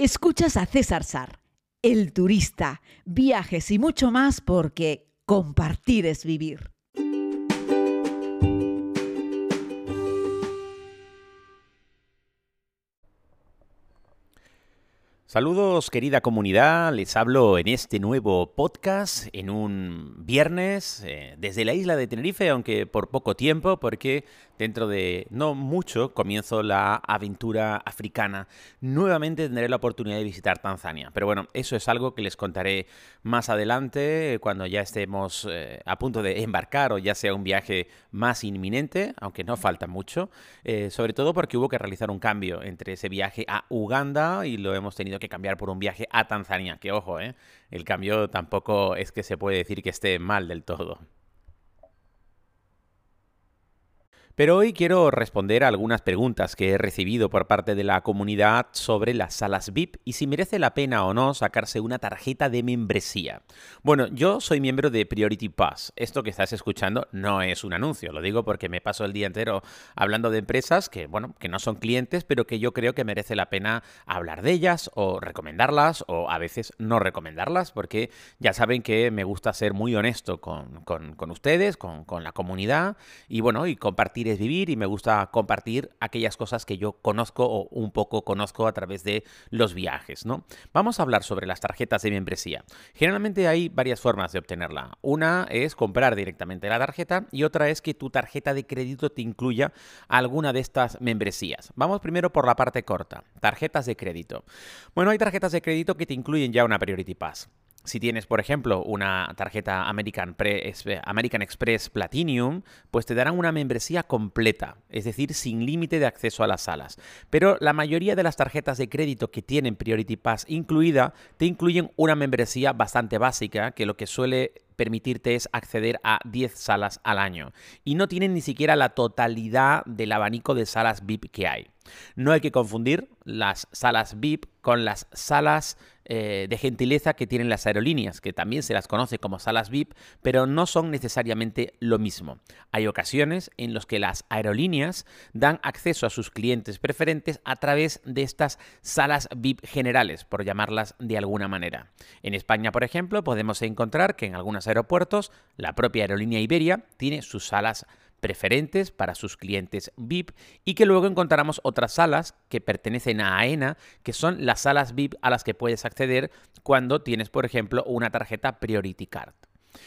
Escuchas a César Sar, el turista, viajes y mucho más porque compartir es vivir. Saludos querida comunidad, les hablo en este nuevo podcast en un viernes eh, desde la isla de Tenerife, aunque por poco tiempo, porque dentro de no mucho comienzo la aventura africana. Nuevamente tendré la oportunidad de visitar Tanzania, pero bueno, eso es algo que les contaré más adelante cuando ya estemos eh, a punto de embarcar o ya sea un viaje más inminente, aunque no falta mucho, eh, sobre todo porque hubo que realizar un cambio entre ese viaje a Uganda y lo hemos tenido que cambiar por un viaje a Tanzania. Que ojo, ¿eh? el cambio tampoco es que se puede decir que esté mal del todo. Pero hoy quiero responder a algunas preguntas que he recibido por parte de la comunidad sobre las salas VIP y si merece la pena o no sacarse una tarjeta de membresía. Bueno, yo soy miembro de Priority Pass. Esto que estás escuchando no es un anuncio, lo digo porque me paso el día entero hablando de empresas que, bueno, que no son clientes, pero que yo creo que merece la pena hablar de ellas o recomendarlas o a veces no recomendarlas, porque ya saben que me gusta ser muy honesto con, ustedes, con, con la comunidad y bueno, y compartir es vivir y me gusta compartir aquellas cosas que yo conozco o un poco conozco a través de los viajes, ¿no? Vamos a hablar sobre las tarjetas de membresía. Generalmente hay varias formas de obtenerla. Una es comprar directamente la tarjeta y otra es que tu tarjeta de crédito te incluya alguna de estas membresías. Vamos primero por la parte corta, tarjetas de crédito. Bueno, hay tarjetas de crédito que te incluyen ya una Priority Pass. Si tienes, por ejemplo, una tarjeta American, American Express Platinum, pues te darán una membresía completa, es decir, sin límite de acceso a las salas. Pero la mayoría de las tarjetas de crédito que tienen Priority Pass incluida, te incluyen una membresía bastante básica, que lo que suele permitirte es acceder a 10 salas al año. Y no tienen ni siquiera la totalidad del abanico de salas VIP que hay. No hay que confundir las salas VIP con las salas eh, de gentileza que tienen las aerolíneas, que también se las conoce como salas VIP, pero no son necesariamente lo mismo. Hay ocasiones en las que las aerolíneas dan acceso a sus clientes preferentes a través de estas salas VIP generales, por llamarlas de alguna manera. En España, por ejemplo, podemos encontrar que en algunos aeropuertos la propia aerolínea Iberia tiene sus salas preferentes para sus clientes VIP y que luego encontramos otras salas que pertenecen a AENA, que son las salas VIP a las que puedes acceder cuando tienes, por ejemplo, una tarjeta Priority Card.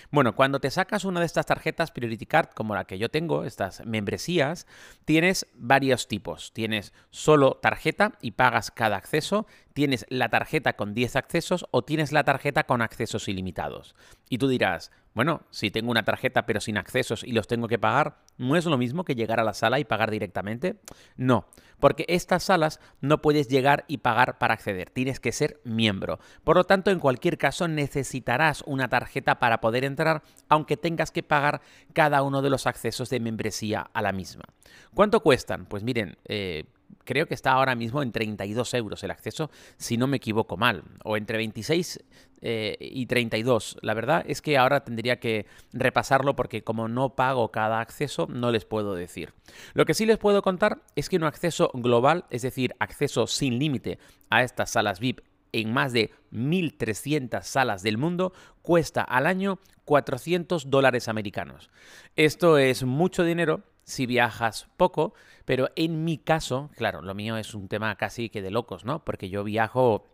Bueno, cuando te sacas una de estas tarjetas Priority Card, como la que yo tengo, estas membresías, tienes varios tipos. Tienes solo tarjeta y pagas cada acceso, tienes la tarjeta con 10 accesos o tienes la tarjeta con accesos ilimitados. Y tú dirás, bueno, si tengo una tarjeta pero sin accesos y los tengo que pagar, ¿no es lo mismo que llegar a la sala y pagar directamente? No, porque estas salas no puedes llegar y pagar para acceder, tienes que ser miembro. Por lo tanto, en cualquier caso necesitarás una tarjeta para poder entrar, aunque tengas que pagar cada uno de los accesos de membresía a la misma. ¿Cuánto cuestan? Pues miren, eh, creo que está ahora mismo en 32 euros el acceso, si no me equivoco mal, o entre 26 eh, y 32. La verdad es que ahora tendría que repasarlo porque como no pago cada acceso, no les puedo decir. Lo que sí les puedo contar es que un acceso global, es decir, acceso sin límite a estas salas VIP en más de 1.300 salas del mundo, cuesta al año 400 dólares americanos. Esto es mucho dinero si viajas poco, pero en mi caso, claro, lo mío es un tema casi que de locos, ¿no? Porque yo viajo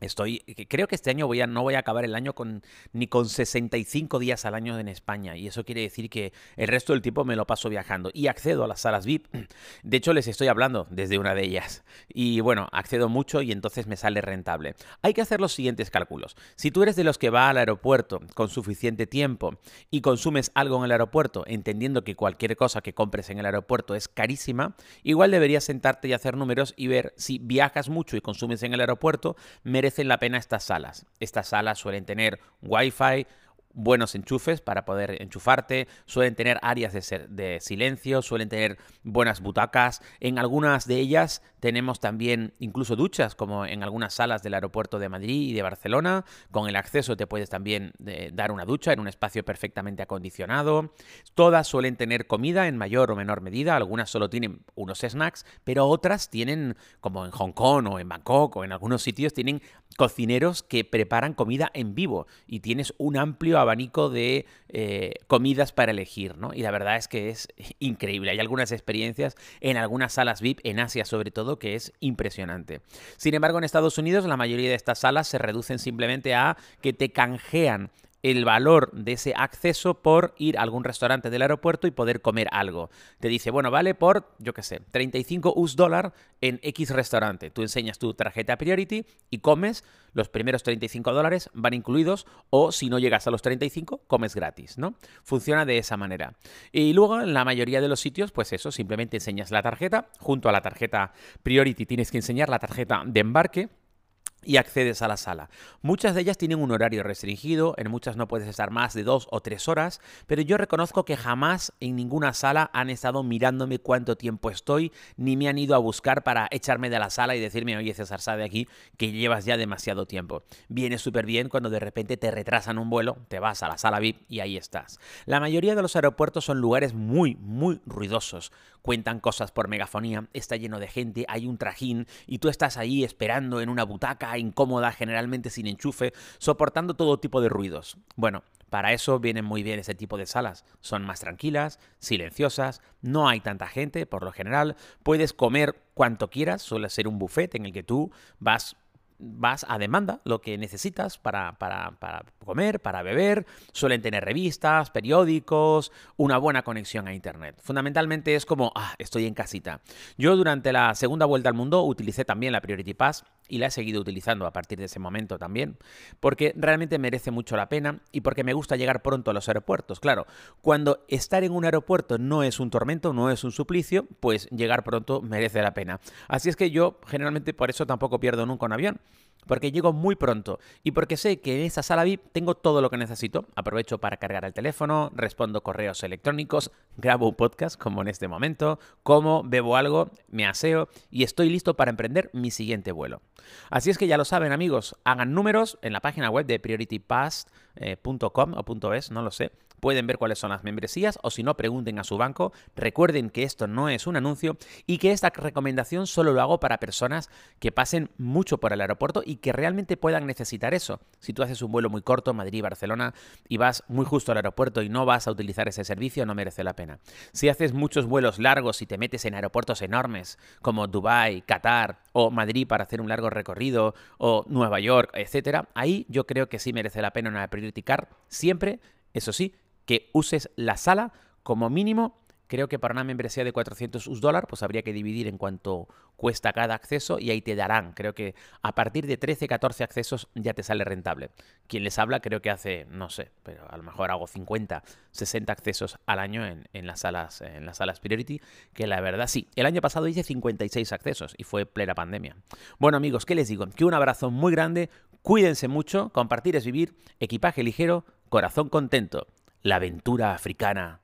Estoy, creo que este año voy a, no voy a acabar el año con, ni con 65 días al año en España y eso quiere decir que el resto del tiempo me lo paso viajando y accedo a las salas VIP. De hecho, les estoy hablando desde una de ellas y bueno, accedo mucho y entonces me sale rentable. Hay que hacer los siguientes cálculos. Si tú eres de los que va al aeropuerto con suficiente tiempo y consumes algo en el aeropuerto, entendiendo que cualquier cosa que compres en el aeropuerto es carísima, igual deberías sentarte y hacer números y ver si viajas mucho y consumes en el aeropuerto, merece merecen la pena estas salas. Estas salas suelen tener Wi-Fi, buenos enchufes para poder enchufarte, suelen tener áreas de, silencio, suelen tener buenas butacas. En algunas de ellas tenemos también incluso duchas, como en algunas salas del aeropuerto de Madrid y de Barcelona. Con el acceso te puedes también eh, dar una ducha en un espacio perfectamente acondicionado. Todas suelen tener comida en mayor o menor medida, algunas solo tienen unos snacks, pero otras tienen, como en Hong Kong o en Bangkok o en algunos sitios, tienen cocineros que preparan comida en vivo y tienes un amplio abanico de eh, comidas para elegir, ¿no? Y la verdad es que es increíble. Hay algunas experiencias en algunas salas VIP, en Asia sobre todo, que es impresionante. Sin embargo, en Estados Unidos la mayoría de estas salas se reducen simplemente a que te canjean el valor de ese acceso por ir a algún restaurante del aeropuerto y poder comer algo. Te dice, bueno, vale por, yo qué sé, 35 US dólar en X restaurante. Tú enseñas tu tarjeta Priority y comes, los primeros 35 dólares van incluidos o si no llegas a los 35, comes gratis, ¿no? Funciona de esa manera. Y luego en la mayoría de los sitios, pues eso, simplemente enseñas la tarjeta, junto a la tarjeta Priority tienes que enseñar la tarjeta de embarque y accedes a la sala. Muchas de ellas tienen un horario restringido, en muchas no puedes estar más de dos o tres horas, pero yo reconozco que jamás en ninguna sala han estado mirándome cuánto tiempo estoy, ni me han ido a buscar para echarme de la sala y decirme, oye César, sabe aquí que llevas ya demasiado tiempo. Viene súper bien cuando de repente te retrasan un vuelo, te vas a la sala VIP y ahí estás. La mayoría de los aeropuertos son lugares muy, muy ruidosos. Cuentan cosas por megafonía, está lleno de gente, hay un trajín y tú estás ahí esperando en una butaca incómoda, generalmente sin enchufe, soportando todo tipo de ruidos. Bueno, para eso vienen muy bien ese tipo de salas. Son más tranquilas, silenciosas, no hay tanta gente por lo general, puedes comer cuanto quieras, suele ser un buffet en el que tú vas vas a demanda lo que necesitas para, para, para, comer, para beber. Suelen tener revistas, periódicos, una buena conexión a Internet. Fundamentalmente es como, ah, estoy en casita. Yo durante la segunda vuelta al mundo utilicé también la Priority Pass y la he seguido utilizando a partir de ese momento también, porque realmente merece mucho la pena y porque me gusta llegar pronto a los aeropuertos. Claro, cuando estar en un aeropuerto no es un tormento, no es un suplicio, pues llegar pronto merece la pena. Así es que yo generalmente por eso tampoco pierdo nunca un avión porque llego muy pronto y porque sé que en esa sala VIP tengo todo lo que necesito. Aprovecho para cargar el teléfono, respondo correos electrónicos, grabo un podcast como en este momento, como, bebo algo, me aseo y estoy listo para emprender mi siguiente vuelo. Así es que ya lo saben amigos, hagan números en la página web de prioritypass.com o .es, no lo sé pueden ver cuáles son las membresías o si no, pregunten a su banco. Recuerden que esto no es un anuncio y que esta recomendación solo lo hago para personas que pasen mucho por el aeropuerto y que realmente puedan necesitar eso. Si tú haces un vuelo muy corto, Madrid-Barcelona, y vas muy justo al aeropuerto y no vas a utilizar ese servicio, no merece la pena. Si haces muchos vuelos largos y te metes en aeropuertos enormes como Dubai, Qatar o Madrid para hacer un largo recorrido o Nueva York, etcétera, ahí yo creo que sí merece la pena una Priority siempre, eso sí, que uses la sala como mínimo. Creo que para una membresía de 400 US dólares, pues habría que dividir en cuanto cuesta cada acceso y ahí te darán. Creo que a partir de 13, 14 accesos ya te sale rentable. Quien les habla creo que hace, no sé, pero a lo mejor hago 50, 60 accesos al año en, en, las salas, en las salas Priority, que la verdad sí. El año pasado hice 56 accesos y fue plena pandemia. Bueno amigos, ¿qué les digo? Que un abrazo muy grande, cuídense mucho, compartir es vivir, equipaje ligero, corazón contento la aventura africana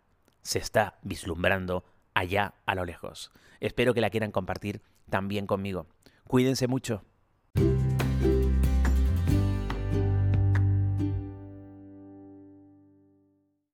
se está vislumbrando allá a lo lejos. Espero que la quieran compartir también conmigo. Cuídense mucho.